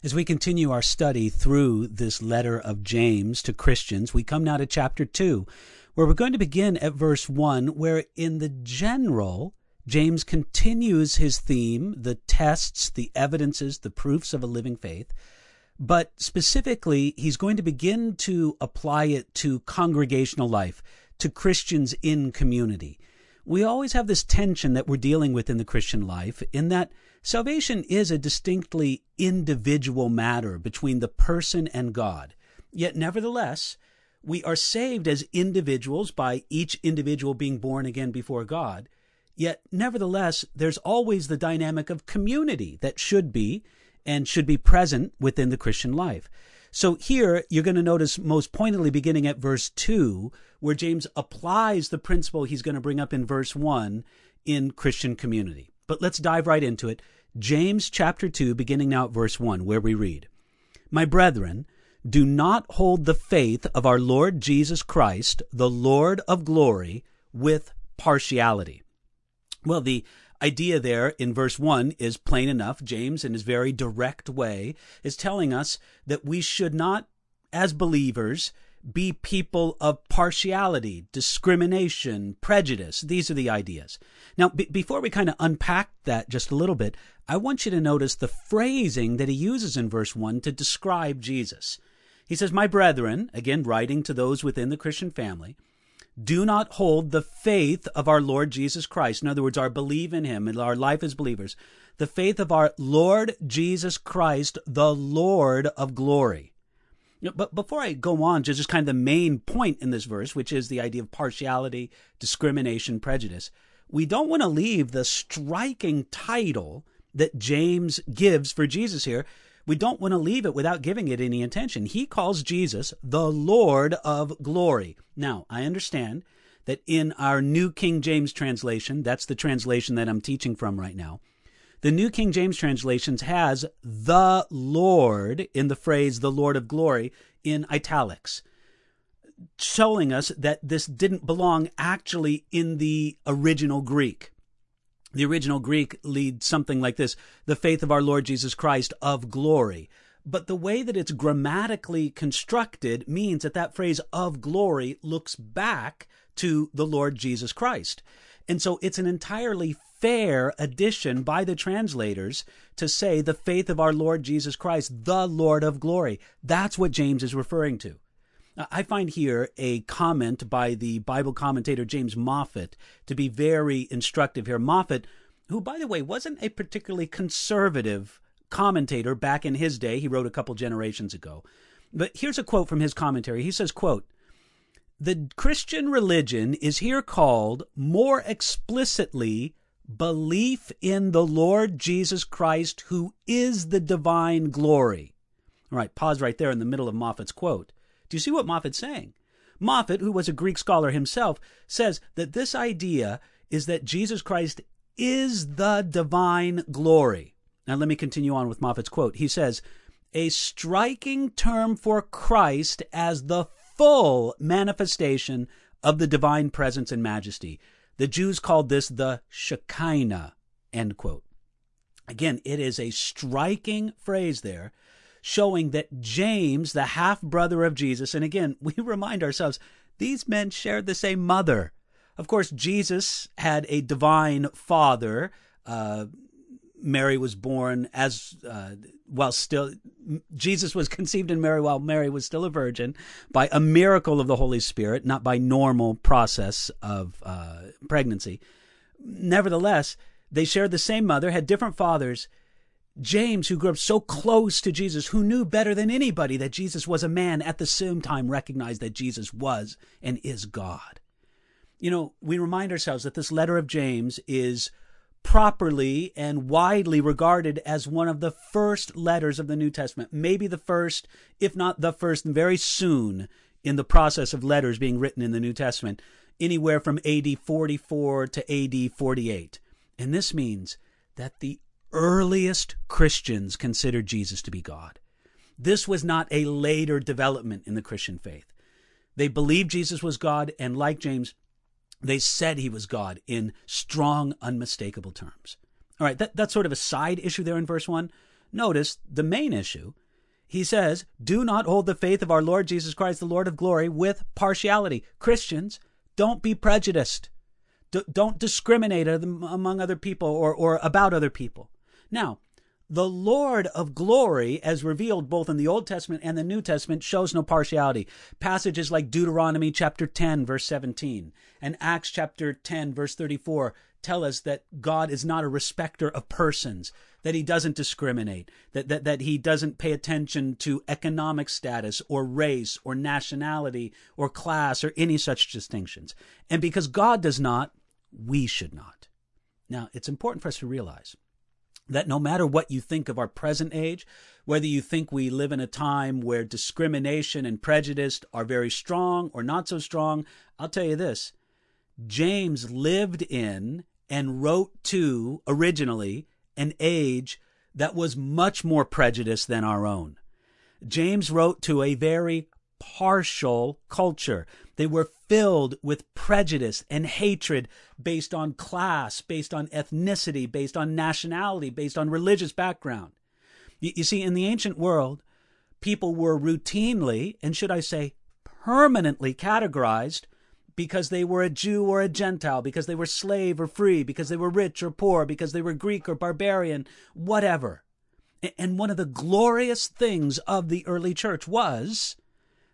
As we continue our study through this letter of James to Christians, we come now to chapter 2, where we're going to begin at verse 1, where in the general, James continues his theme, the tests, the evidences, the proofs of a living faith. But specifically, he's going to begin to apply it to congregational life, to Christians in community. We always have this tension that we're dealing with in the Christian life, in that Salvation is a distinctly individual matter between the person and God. Yet, nevertheless, we are saved as individuals by each individual being born again before God. Yet, nevertheless, there's always the dynamic of community that should be and should be present within the Christian life. So here you're going to notice most pointedly beginning at verse 2, where James applies the principle he's going to bring up in verse 1 in Christian community. But let's dive right into it. James chapter 2, beginning now at verse 1, where we read, My brethren, do not hold the faith of our Lord Jesus Christ, the Lord of glory, with partiality. Well, the idea there in verse 1 is plain enough. James, in his very direct way, is telling us that we should not, as believers, be people of partiality, discrimination, prejudice. These are the ideas. Now, b- before we kind of unpack that just a little bit, I want you to notice the phrasing that he uses in verse 1 to describe Jesus. He says, My brethren, again, writing to those within the Christian family, do not hold the faith of our Lord Jesus Christ. In other words, our belief in him and our life as believers. The faith of our Lord Jesus Christ, the Lord of glory but before I go on to just kind of the main point in this verse, which is the idea of partiality, discrimination, prejudice, we don't want to leave the striking title that James gives for Jesus here. We don't want to leave it without giving it any attention. He calls Jesus the Lord of glory. Now, I understand that in our New King James translation, that's the translation that I'm teaching from right now, the New King James translations has the Lord in the phrase the Lord of glory in italics, showing us that this didn't belong actually in the original Greek. The original Greek leads something like this the faith of our Lord Jesus Christ of glory. But the way that it's grammatically constructed means that that phrase of glory looks back to the Lord Jesus Christ. And so it's an entirely fair addition by the translators to say the faith of our Lord Jesus Christ, the Lord of glory. That's what James is referring to. I find here a comment by the Bible commentator James Moffatt to be very instructive here. Moffatt, who, by the way, wasn't a particularly conservative commentator back in his day, he wrote a couple generations ago. But here's a quote from his commentary. He says, quote, the Christian religion is here called more explicitly belief in the Lord Jesus Christ, who is the divine glory. All right, pause right there in the middle of Moffatt's quote. Do you see what Moffatt's saying? Moffatt, who was a Greek scholar himself, says that this idea is that Jesus Christ is the divine glory. Now, let me continue on with Moffatt's quote. He says, A striking term for Christ as the full manifestation of the divine presence and majesty. The Jews called this the Shekinah, end quote. Again, it is a striking phrase there showing that James, the half brother of Jesus, and again, we remind ourselves these men shared the same mother. Of course, Jesus had a divine father. Uh, Mary was born as uh, while still Jesus was conceived in Mary while Mary was still a virgin by a miracle of the Holy Spirit, not by normal process of uh, pregnancy. Nevertheless, they shared the same mother, had different fathers. James, who grew up so close to Jesus, who knew better than anybody that Jesus was a man, at the same time recognized that Jesus was and is God. You know, we remind ourselves that this letter of James is properly and widely regarded as one of the first letters of the New Testament, maybe the first, if not the first, very soon in the process of letters being written in the New Testament, anywhere from AD 44 to AD 48. And this means that the earliest Christians considered Jesus to be God. This was not a later development in the Christian faith. They believed Jesus was God, and like James, they said he was God in strong, unmistakable terms. All right, that, that's sort of a side issue there in verse 1. notice the main issue. He says, Do not hold the faith of our Lord Jesus Christ, the Lord of glory, with partiality. Christians, don't be prejudiced. D- don't discriminate among other people or, or about other people. Now, the Lord of glory, as revealed both in the Old Testament and the New Testament, shows no partiality. Passages like Deuteronomy chapter 10, verse 17, and Acts chapter 10, verse 34 tell us that God is not a respecter of persons, that he doesn't discriminate, that, that, that he doesn't pay attention to economic status or race or nationality or class or any such distinctions. And because God does not, we should not. Now, it's important for us to realize that no matter what you think of our present age, whether you think we live in a time where discrimination and prejudice are very strong or not so strong, I'll tell you this James lived in and wrote to originally an age that was much more prejudiced than our own. James wrote to a very partial culture. They were filled with prejudice and hatred based on class, based on ethnicity, based on nationality, based on religious background. You, see, in the ancient world, people were routinely, and should I say, permanently categorized because they were a Jew or a Gentile, because they were slave or free, because they were rich or poor, because they were Greek or barbarian, whatever. And one of the glorious things of the early church was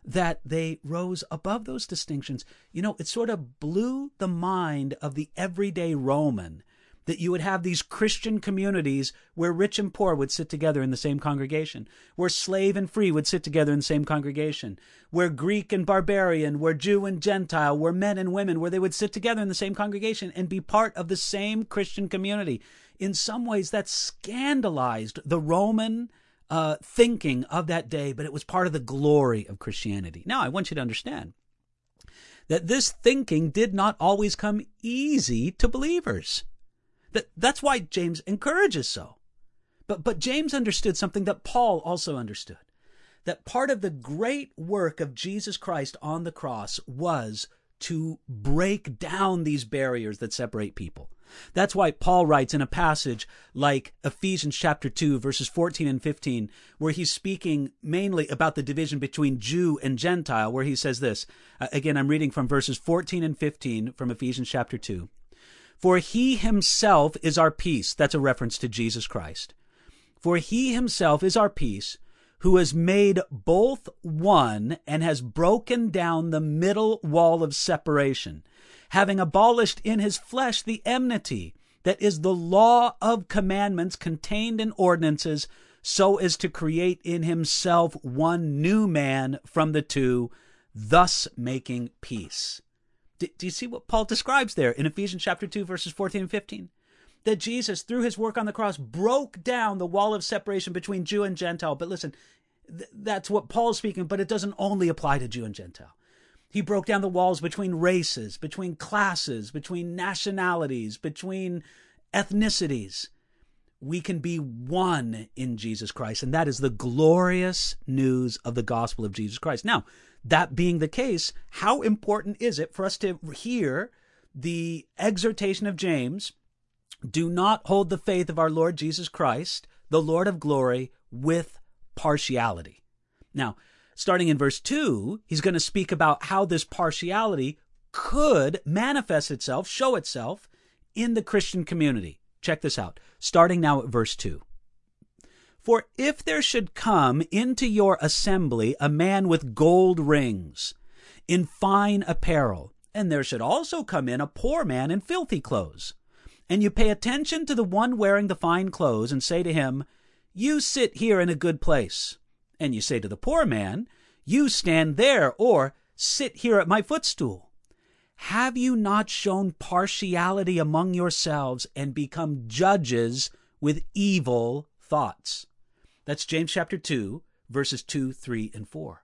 that they rose above those distinctions. You know, it sort of blew the mind of the everyday Roman that you would have these Christian communities where rich and poor would sit together in the same congregation, where slave and free would sit together in the same congregation, where Greek and barbarian, where Jew and Gentile, where men and women, where they would sit together in the same congregation and be part of the same Christian community. In some ways, that scandalized the Roman uh, thinking of that day, but it was part of the glory of Christianity. Now, I want you to understand that this thinking did not always come easy to believers. That, that's why James encourages so. But, but James understood something that Paul also understood that part of the great work of Jesus Christ on the cross was to break down these barriers that separate people. That's why Paul writes in a passage like Ephesians chapter 2 verses 14 and 15 where he's speaking mainly about the division between Jew and Gentile where he says this. Uh, again, I'm reading from verses 14 and 15 from Ephesians chapter 2. For he himself is our peace. That's a reference to Jesus Christ. For he himself is our peace who has made both one and has broken down the middle wall of separation having abolished in his flesh the enmity that is the law of commandments contained in ordinances, so as to create in himself one new man from the two, thus making peace. Do, you see what Paul describes there in Ephesians chapter 2, verses 14 and 15? That Jesus, through his work on the cross, broke down the wall of separation between Jew and Gentile. But listen, th- that's what Paul's speaking, but it doesn't only apply to Jew and Gentile. He broke down the walls between races, between classes, between nationalities, between ethnicities. We can be one in Jesus Christ, and that is the glorious news of the gospel of Jesus Christ. Now, that being the case, how important is it for us to hear the exhortation of James do not hold the faith of our Lord Jesus Christ, the Lord of glory, with partiality? Now, starting in verse 2, he's going to speak about how this partiality could manifest itself, show itself in the Christian community. Check this out, starting now at verse 2. For if there should come into your assembly a man with gold rings, in fine apparel, and there should also come in a poor man in filthy clothes, and you pay attention to the one wearing the fine clothes, and say to him, You sit here in a good place and you say to the poor man, You stand there, or sit here at my footstool. Have you not shown partiality among yourselves and become judges with evil thoughts? That's James chapter 2, verses 2, 3, and 4.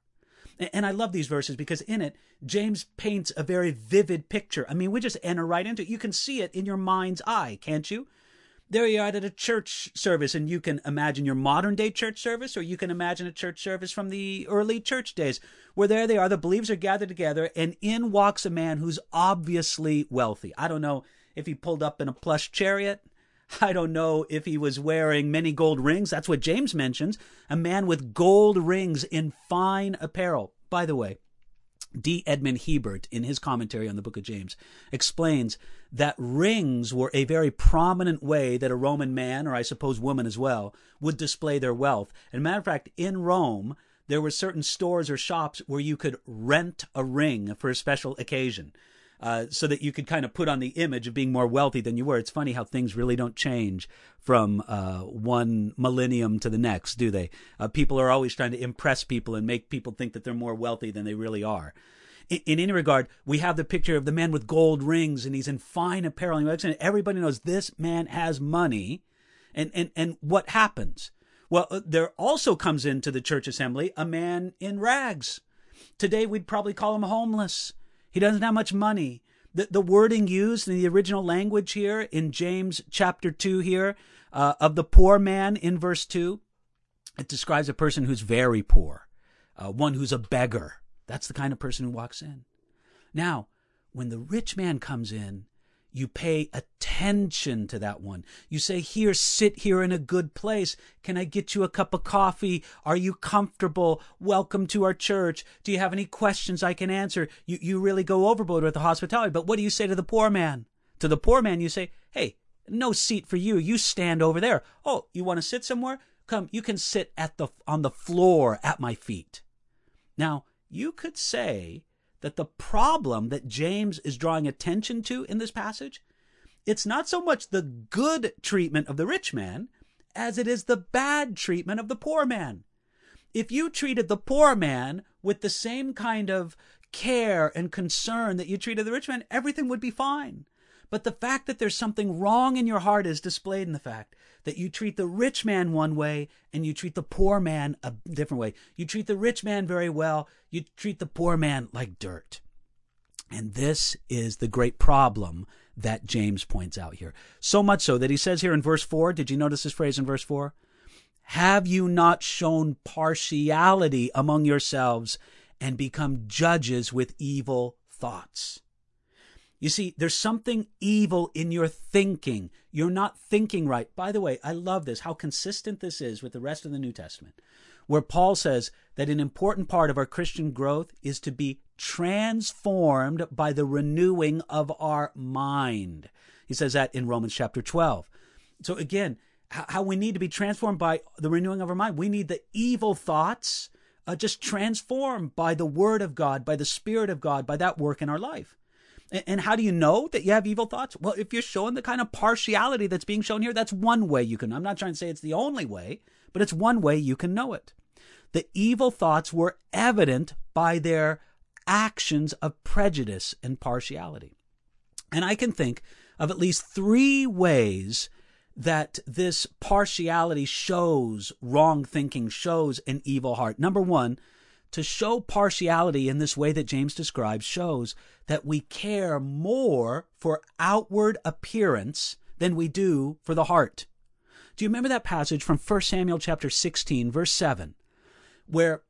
And I love these verses because in it, James paints a very vivid picture. I mean, we just enter right into it. You can see it in your mind's eye, can't you? there you are at a church service and you can imagine your modern day church service or you can imagine a church service from the early church days where there they are the believers are gathered together and in walks a man who's obviously wealthy i don't know if he pulled up in a plush chariot I don't know if he was wearing many gold rings. That's what James mentions. A man with gold rings in fine apparel. By the way, D. Edmond Hiebert, in his commentary on the book of James, explains that rings were a very prominent way that a Roman man, or I suppose woman as well, would display their wealth. And matter of fact, in Rome, there were certain stores or shops where you could rent a ring for a special occasion. Uh, so that you could kind of put on the image of being more wealthy than you were. It's funny how things really don't change from uh, one millennium to the next, do they? Uh, people are always trying to impress people and make people think that they're more wealthy than they really are. In, in any regard, we have the picture of the man with gold rings and he's in fine apparel. And everybody knows this man has money. And, and, and what happens? Well, uh, there also comes into the church assembly a man in rags. Today, we'd probably call him homeless. He doesn't have much money. The, the wording used in the original language here in James chapter 2 here uh, of the poor man in verse 2, it describes a person who's very poor, uh, one who's a beggar. That's the kind of person who walks in. Now, when the rich man comes in, you pay attention to that one. You say, Here, sit here in a good place. Can I get you a cup of coffee? Are you comfortable? Welcome to our church. Do you have any questions I can answer? You, you really go overboard with the hospitality. But what do you say to the poor man? To the poor man, you say, Hey, no seat for you. You stand over there. Oh, you want to sit somewhere? Come, you can sit at the, on the floor at my feet. Now, you could say that the problem that James is drawing attention to in this passage, it's not so much the good treatment of the rich man as it is the bad treatment of the poor man. If you treated the poor man with the same kind of care and concern that you treated the rich man, everything would be fine. But the fact that there's something wrong in your heart is displayed in the fact that you treat the rich man one way and you treat the poor man a different way. You treat the rich man very well, you treat the poor man like dirt. And this is the great problem that James points out here. So much so that he says here in verse 4, did you notice this phrase in verse 4? Have you not shown partiality among yourselves and become judges with evil thoughts? You see, there's something evil in your thinking. You're not thinking right. By the way, I love this, how consistent this is with the rest of the New Testament, where Paul says that an important part of our Christian growth is to be transformed by the renewing of our mind. He says that in Romans chapter 12. So again, how we need to be transformed by the renewing of our mind. We need the evil thoughts uh, just transformed by the Word of God, by the Spirit of God, by that work in our life. And how do you know that you have evil thoughts? Well, if you're showing the kind of partiality that's being shown here, that's one way you can. I'm not trying to say it's the only way, but it's one way you can know it. The evil thoughts were evident by their actions of prejudice and partiality. And I can think of at least three ways that this partiality shows wrong thinking, shows an evil heart. Number one, to show partiality in this way that James describes shows that we care more for outward appearance than we do for the heart. Do you remember that passage from 1 Samuel chapter 16 verse 7 where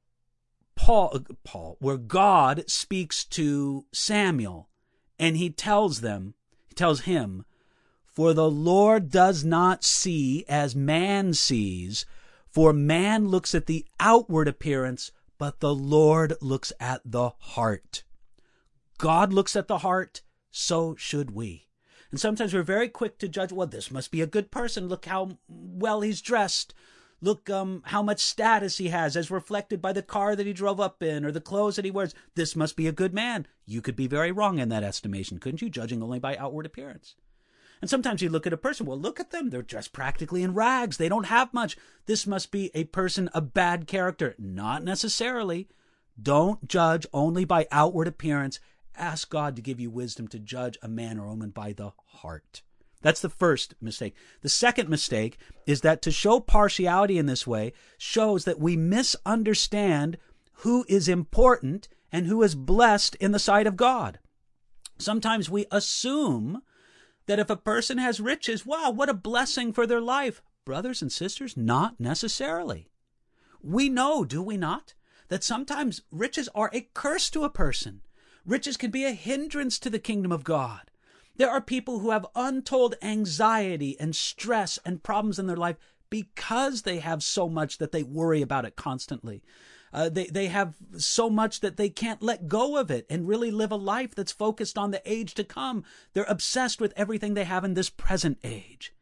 Paul uh, Paul where God speaks to Samuel and he tells them he tells him for the Lord does not see as man sees for man looks at the outward appearance but the Lord looks at the heart. God looks at the heart, so should we. And sometimes we're very quick to judge, well, this must be a good person. Look how well he's dressed. Look um, how much status he has as reflected by the car that he drove up in or the clothes that he wears. This must be a good man. You could be very wrong in that estimation, couldn't you, judging only by outward appearance? And sometimes you look at a person, well, look at them. They're dressed practically in rags. They don't have much. This must be a person of bad character. Not necessarily. Don't judge only by outward appearance. Ask God to give you wisdom to judge a man or woman by the heart. That's the first mistake. The second mistake is that to show partiality in this way shows that we misunderstand who is important and who is blessed in the sight of God. Sometimes we assume that if a person has riches, wow, what a blessing for their life. Brothers and sisters, not necessarily. We know, do we not, that sometimes riches are a curse to a person. Riches can be a hindrance to the kingdom of God. There are people who have untold anxiety and stress and problems in their life because they have so much that they worry about it constantly. Uh, they, they have so much that they can't let go of it and really live a life that's focused on the age to come. They're obsessed with everything they have in this present age.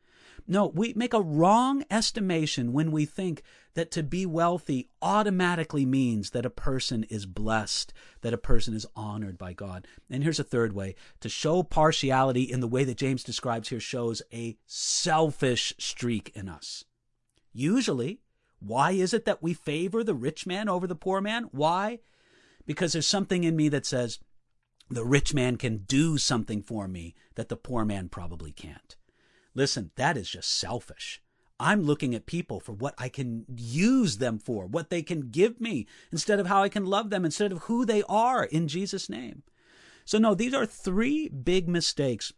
No, we make a wrong estimation when we think that to be wealthy automatically means that a person is blessed, that a person is honored by God. And here's a third way to show partiality in the way that James describes here shows a selfish streak in us. Usually, why is it that we favor the rich man over the poor man? Why? Because there's something in me that says the rich man can do something for me that the poor man probably can't. Listen, that is just selfish. I'm looking at people for what I can use them for, what they can give me, instead of how I can love them, instead of who they are in Jesus' name. So, no, these are three big mistakes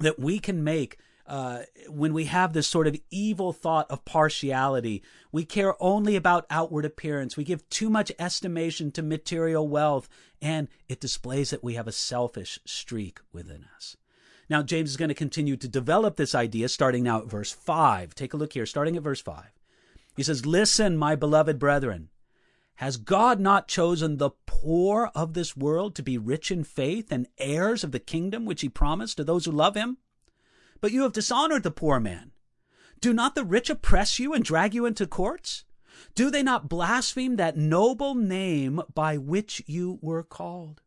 that we can make uh, when we have this sort of evil thought of partiality, we care only about outward appearance. We give too much estimation to material wealth, and it displays that we have a selfish streak within us. Now, James is going to continue to develop this idea starting now at verse 5. Take a look here, starting at verse 5. He says, Listen, my beloved brethren, has God not chosen the poor of this world to be rich in faith and heirs of the kingdom which he promised to those who love him? But you have dishonored the poor man. Do not the rich oppress you and drag you into courts? Do they not blaspheme that noble name by which you were called?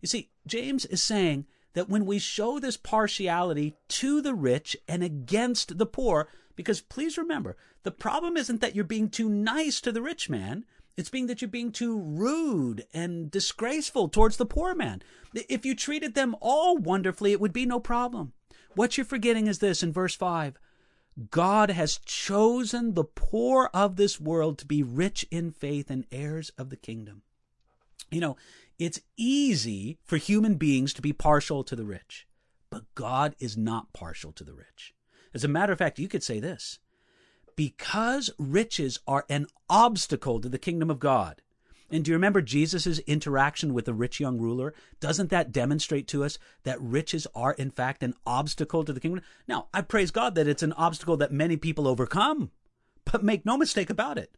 You see, James is saying that when we show this partiality to the rich and against the poor, because please remember, the problem isn't that you're being too nice to the rich man. It's being that you're being too rude and disgraceful towards the poor man. If you treated them all wonderfully, it would be no problem. What you're forgetting is this in verse 5 God has chosen the poor of this world to be rich in faith and heirs of the kingdom. You know, it's easy for human beings to be partial to the rich, but God is not partial to the rich. As a matter of fact, you could say this because riches are an obstacle to the kingdom of God, and do you remember Jesus' interaction with the rich young ruler? Doesn't that demonstrate to us that riches are, in fact, an obstacle to the kingdom? Now, I praise God that it's an obstacle that many people overcome, but make no mistake about it.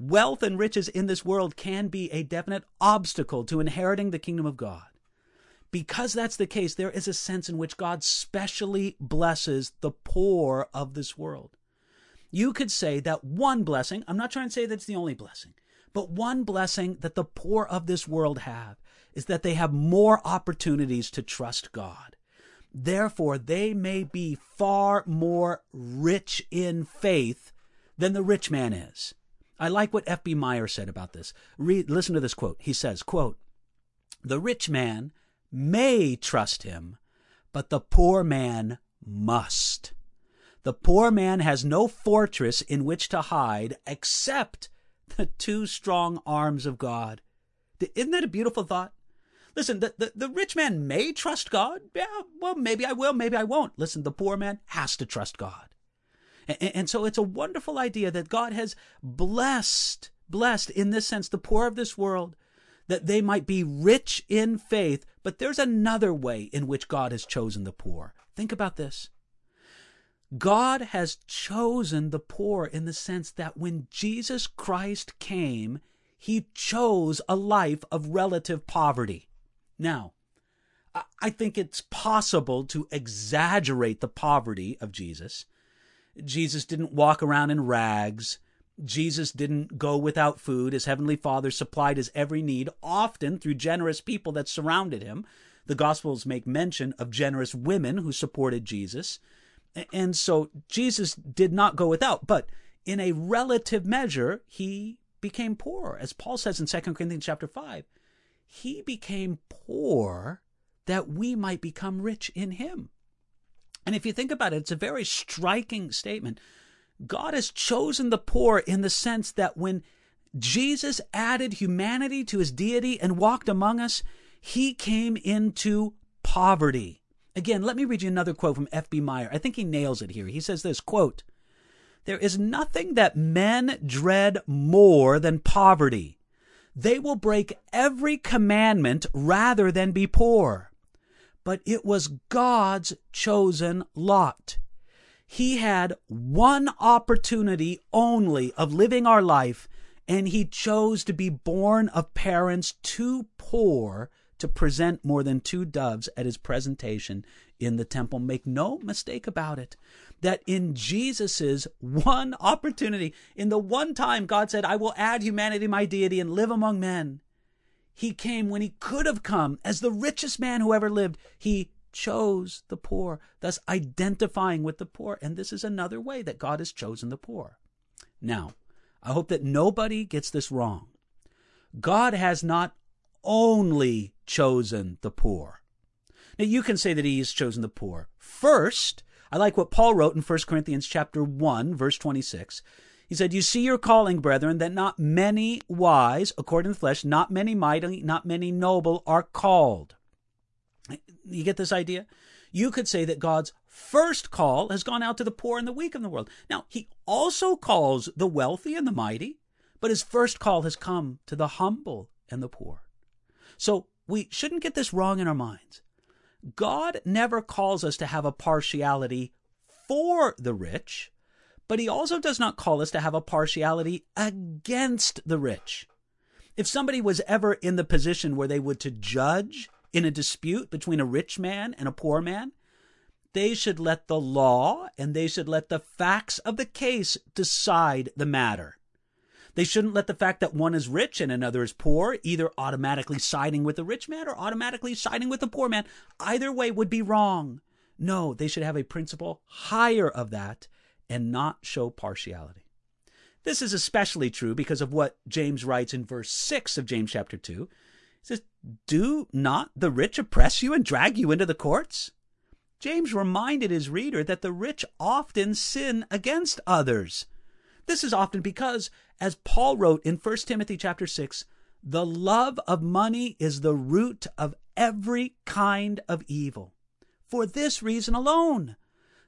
Wealth and riches in this world can be a definite obstacle to inheriting the kingdom of God. Because that's the case, there is a sense in which God specially blesses the poor of this world. You could say that one blessing, I'm not trying to say that's the only blessing, but one blessing that the poor of this world have is that they have more opportunities to trust God. Therefore, they may be far more rich in faith than the rich man is. I like what F.B. Meyer said about this. Listen to this quote. He says, quote, The rich man may trust him, but the poor man must. The poor man has no fortress in which to hide except the two strong arms of God. Isn't that a beautiful thought? Listen, the, the, the, rich man may trust God. Yeah, well, maybe I will, maybe I won't. Listen, the poor man has to trust God. And, and so it's a wonderful idea that God has blessed, blessed in this sense, the poor of this world, that they might be rich in faith. But there's another way in which God has chosen the poor. Think about this. God has chosen the poor in the sense that when Jesus Christ came, he chose a life of relative poverty. Now, I think it's possible to exaggerate the poverty of Jesus. Jesus didn't walk around in rags. Jesus didn't go without food. His heavenly Father supplied his every need, often through generous people that surrounded him. The Gospels make mention of generous women who supported Jesus. And so Jesus did not go without, but in a relative measure, he became poor. As Paul says in 2 Corinthians chapter 5, he became poor that we might become rich in him. And if you think about it, it's a very striking statement. God has chosen the poor in the sense that when Jesus added humanity to his deity and walked among us, he came into poverty. Again, let me read you another quote from F.B. Meyer. I think he nails it here. He says this quote, There is nothing that men dread more than poverty. They will break every commandment rather than be poor. but it was God's chosen lot. He had one opportunity only of living our life, and he chose to be born of parents too poor to present more than two doves at his presentation in the temple. Make no mistake about it, that in Jesus's one opportunity, in the one time God said, I will add humanity my deity and live among men, he came when he could have come as the richest man who ever lived. He chose the poor, thus identifying with the poor. And this is another way that God has chosen the poor. Now, I hope that nobody gets this wrong. God has not only chosen the poor. Now you can say that he has chosen the poor. First, I like what Paul wrote in 1 Corinthians chapter 1 verse 26. He said, You see your calling, brethren, that not many wise, according to the flesh, not many mighty, not many noble are called. You get this idea? You could say that God's first call has gone out to the poor and the weak in the world. Now, he also calls the wealthy and the mighty, but his first call has come to the humble and the poor. So we shouldn't get this wrong in our minds. God never calls us to have a partiality for the rich, but he also does not call us to have a partiality against the rich. If somebody was ever in the position where they would to judge in a dispute between a rich man and a poor man, they should let the law and they should let the facts of the case decide the matter. They shouldn't let the fact that one is rich and another is poor either automatically siding with the rich man or automatically siding with the poor man. Either way would be wrong. No, they should have a principle higher of that and not show partiality. This is especially true because of what James writes in verse 6 of James chapter 2 He says, Do not the rich oppress you and drag you into the courts? James reminded his reader that the rich often sin against others. This is often because, as Paul wrote in 1 Timothy chapter 6, the love of money is the root of every kind of evil. For this reason alone,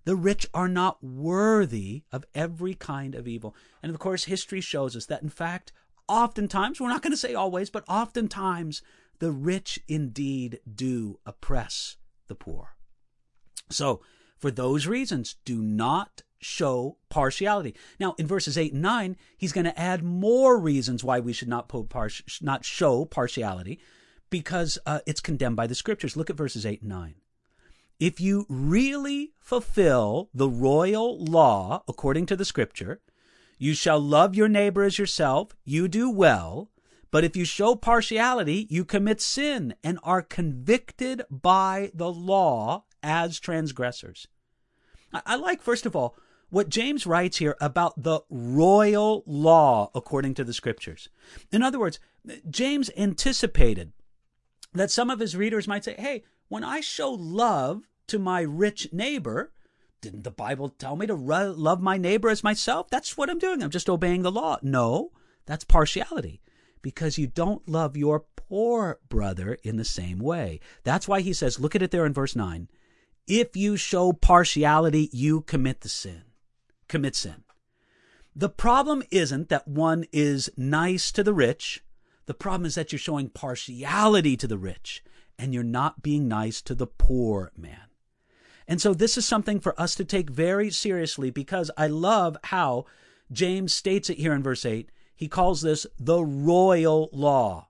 the rich are not worthy of every kind of evil. And of course, history shows us that, in fact, oftentimes, we're not going to say always, but oftentimes, the rich indeed do oppress the poor. So, for those reasons, do not show partiality. Now, in verses 8 and 9, he's going to add more reasons why we should not, not show partiality because uh, it's condemned by the scriptures. Look at verses 8 and 9. If you really fulfill the royal law according to the scripture, you shall love your neighbor as yourself. You do well. But if you show partiality, you commit sin and are convicted by the law as transgressors. I like, first of all, what James writes here about the royal law according to the scriptures. In other words, James anticipated that some of his readers might say, hey, when I show love to my rich neighbor, didn't the Bible tell me to love my neighbor as myself? That's what I'm doing. I'm just obeying the law. No, that's partiality because you don't love your poor brother in the same way. That's why he says, look at it there in verse 9. If you show partiality, you commit the sin. Commit sin. The problem isn't that one is nice to the rich. The problem is that you're showing partiality to the rich and you're not being nice to the poor man. And so this is something for us to take very seriously because I love how James states it here in verse 8. He calls this the royal law.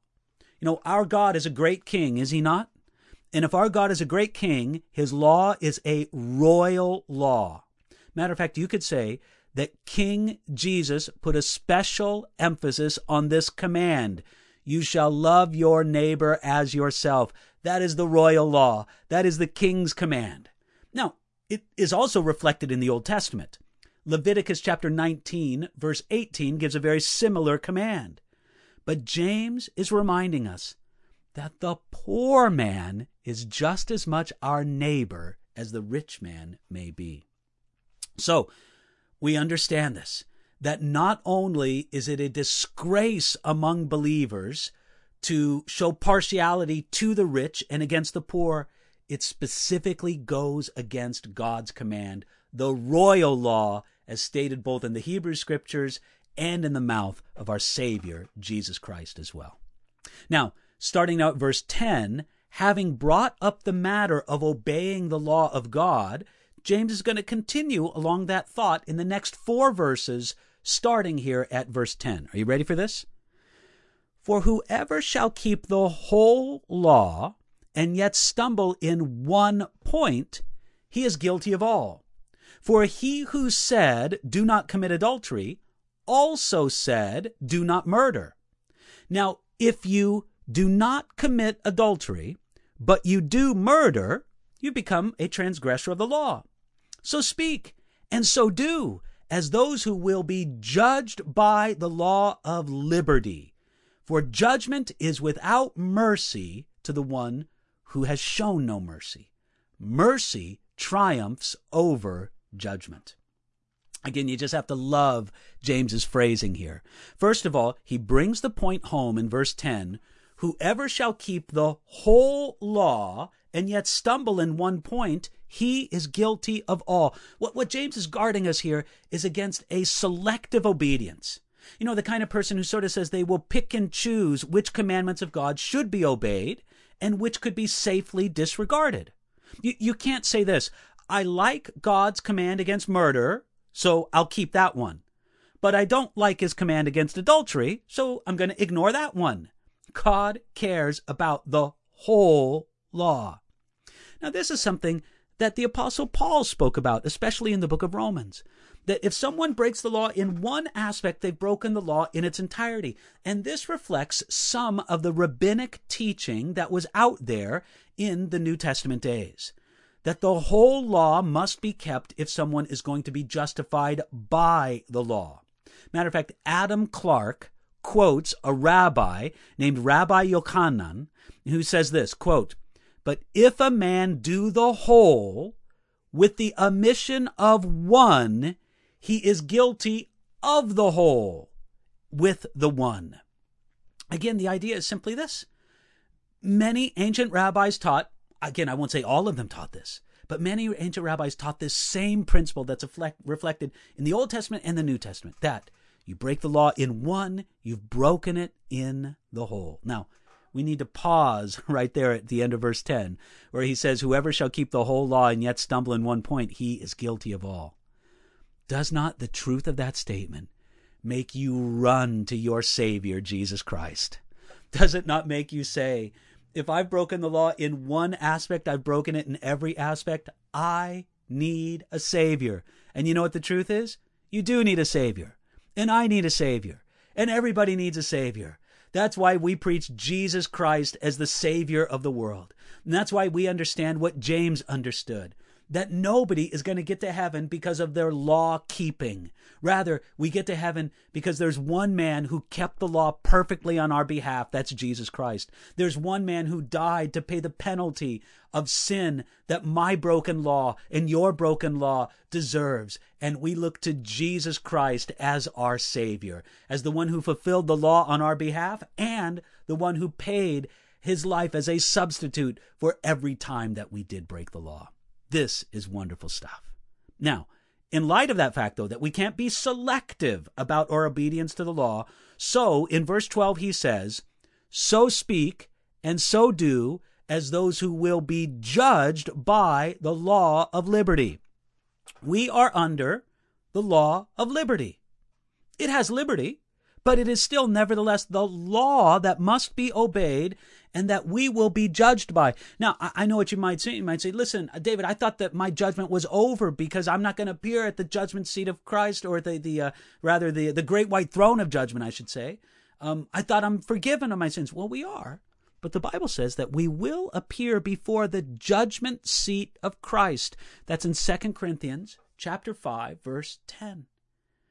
You know, our God is a great king, is he not? And if our God is a great king, his law is a royal law. Matter of fact, you could say that King Jesus put a special emphasis on this command. You shall love your neighbor as yourself. That is the royal law. That is the king's command. Now, it is also reflected in the Old Testament. Leviticus chapter 19, verse 18 gives a very similar command. But James is reminding us that the poor man is just as much our neighbor as the rich man may be. So, we understand this that not only is it a disgrace among believers to show partiality to the rich and against the poor, it specifically goes against God's command, the royal law, as stated both in the Hebrew scriptures and in the mouth of our Savior, Jesus Christ, as well. Now, starting out verse 10, having brought up the matter of obeying the law of God, James is going to continue along that thought in the next four verses, starting here at verse 10. Are you ready for this? For whoever shall keep the whole law and yet stumble in one point, he is guilty of all. For he who said, Do not commit adultery, also said, Do not murder. Now, if you do not commit adultery, but you do murder, you become a transgressor of the law. So speak, and so do, as those who will be judged by the law of liberty. For judgment is without mercy to the one who has shown no mercy. Mercy triumphs over judgment. Again, you just have to love James's phrasing here. First of all, he brings the point home in verse 10 Whoever shall keep the whole law and yet stumble in one point, he is guilty of all. What, what James is guarding us here is against a selective obedience. You know, the kind of person who sort of says they will pick and choose which commandments of God should be obeyed and which could be safely disregarded. You, you can't say this I like God's command against murder, so I'll keep that one. But I don't like his command against adultery, so I'm going to ignore that one. God cares about the whole law. Now, this is something that the Apostle Paul spoke about, especially in the book of Romans. That if someone breaks the law in one aspect, they've broken the law in its entirety. And this reflects some of the rabbinic teaching that was out there in the New Testament days. That the whole law must be kept if someone is going to be justified by the law. Matter of fact, Adam Clarke quotes a rabbi named Rabbi Yochanan who says this quote, But if a man do the whole with the omission of one, he is guilty of the whole with the one. Again, the idea is simply this. Many ancient rabbis taught, again, I won't say all of them taught this, but many ancient rabbis taught this same principle that's reflected in the Old Testament and the New Testament that you break the law in one, you've broken it in the whole. Now, we need to pause right there at the end of verse 10, where he says, Whoever shall keep the whole law and yet stumble in one point, he is guilty of all. Does not the truth of that statement make you run to your Savior, Jesus Christ? Does it not make you say, if I've broken the law in one aspect, I've broken it in every aspect? I need a Savior. And you know what the truth is? You do need a Savior. And I need a Savior. And everybody needs a Savior. That's why we preach Jesus Christ as the Savior of the world. And that's why we understand what James understood that nobody is going to get to heaven because of their law keeping. Rather, we get to heaven because there's one man who kept the law perfectly on our behalf. That's Jesus Christ. There's one man who died to pay the penalty of sin that my broken law and your broken law deserves. And we look to Jesus Christ as our Savior, as the one who fulfilled the law on our behalf and the one who paid his life as a substitute for every time that we did break the law. This is wonderful stuff. Now, in light of that fact, though, that we can't be selective about our obedience to the law, so in verse 12 he says, So speak and so do as those who will be judged by the law of liberty. We are under the law of liberty. It has liberty, but it is still nevertheless the law that must be obeyed and that we will be judged by. Now, I, know what you might say. You might say, listen, David, I thought that my judgment was over because I'm not going to appear at the judgment seat of Christ or the, the uh, rather the, the great white throne of judgment, I should say. Um, I thought I'm forgiven of my sins. Well, we are. But the Bible says that we will appear before the judgment seat of Christ. That's in 2 Corinthians chapter 5 verse 10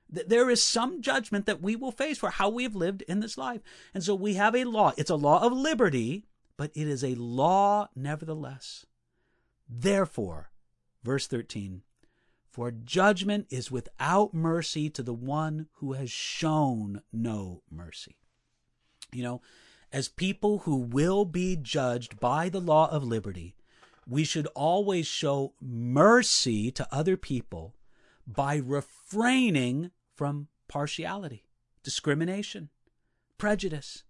there is some judgment that we will face for how we have lived in this life. And so we have a law. It's a law of liberty, but it is a law nevertheless. Therefore, verse 13, for judgment is without mercy to the one who has shown no mercy. You know, as people who will be judged by the law of liberty, we should always show mercy to other people by refraining from partiality, discrimination, prejudice.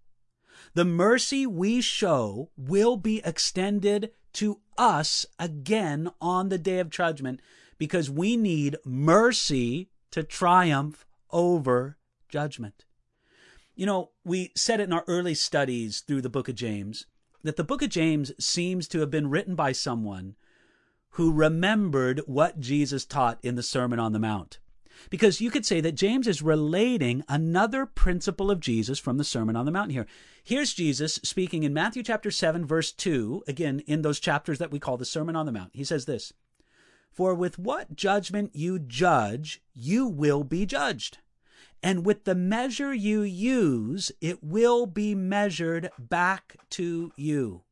The mercy we show will be extended to us again on the day of judgment because we need mercy to triumph over judgment. You know, we said it in our early studies through the book of James that the book of James seems to have been written by someone who remembered what Jesus taught in the Sermon on the Mount. Because you could say that James is relating another principle of Jesus from the Sermon on the Mount here. Here's Jesus speaking in Matthew chapter 7, verse 2, again, in those chapters that we call the Sermon on the Mount. He says this For with what judgment you judge, you will be judged. And with the measure you use, it will be measured back to you.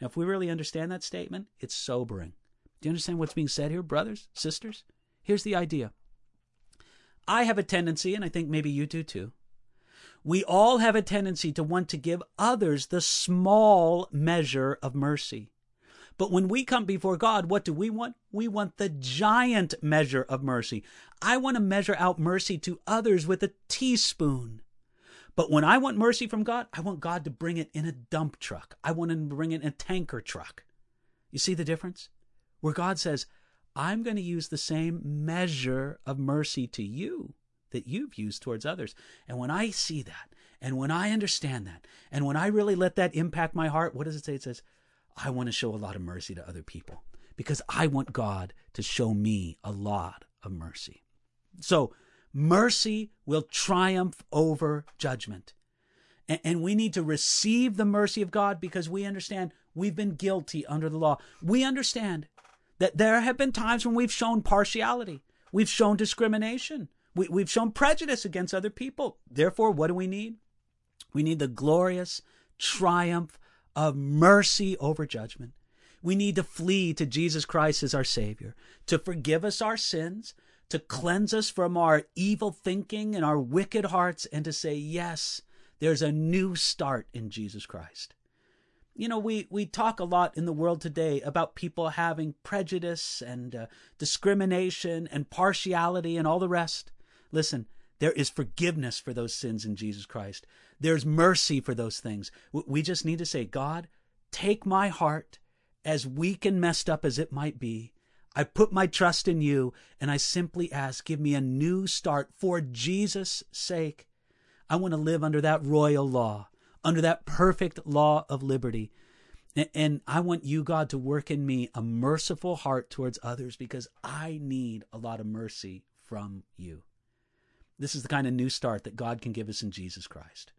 Now, if we really understand that statement, it's sobering. Do you understand what's being said here, brothers, sisters? Here's the idea. I have a tendency, and I think maybe you do too. We all have a tendency to want to give others the small measure of mercy. But when we come before God, what do we want? We want the giant measure of mercy. I want to measure out mercy to others with a teaspoon. But when I want mercy from God, I want God to bring it in a dump truck. I want Him to bring it in a tanker truck. You see the difference? Where God says, I'm going to use the same measure of mercy to you that you've used towards others. And when I see that, and when I understand that, and when I really let that impact my heart, what does it say? It says, I want to show a lot of mercy to other people because I want God to show me a lot of mercy. So, mercy will triumph over judgment. And, we need to receive the mercy of God because we understand we've been guilty under the law. We understand that there have been times when we've shown partiality, we've shown discrimination, we, we've shown prejudice against other people. Therefore, what do we need? We need the glorious triumph of mercy over judgment. We need to flee to Jesus Christ as our Savior, to forgive us our sins, to cleanse us from our evil thinking and our wicked hearts, and to say, Yes, there's a new start in Jesus Christ you know, we, we talk a lot in the world today about people having prejudice and uh, discrimination and partiality and all the rest. Listen, there is forgiveness for those sins in Jesus Christ. There's mercy for those things. We just need to say, God, take my heart, as weak and messed up as it might be. I put my trust in you, and I simply ask, give me a new start for Jesus' sake. I want to live under that royal law under that perfect law of liberty. And I want you, God, to work in me a merciful heart towards others because I need a lot of mercy from you. This is the kind of new start that God can give us in Jesus Christ.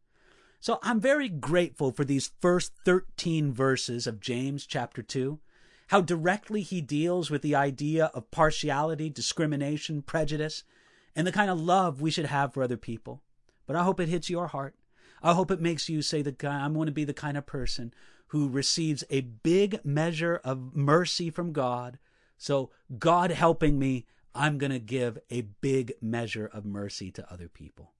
So I'm very grateful for these first 13 verses of James chapter 2, how directly he deals with the idea of partiality, discrimination, prejudice, and the kind of love we should have for other people. But I hope it hits your heart. I hope it makes you say that I want to be the kind of person who receives a big measure of mercy from God. So, God helping me, I'm going to give a big measure of mercy to other people.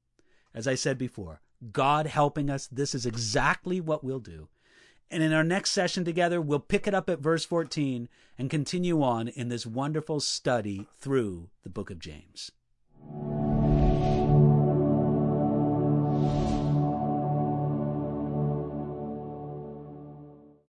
As I said before, God helping us, this is exactly what we'll do. And in our next session together, we'll pick it up at verse 14 and continue on in this wonderful study through the book of James.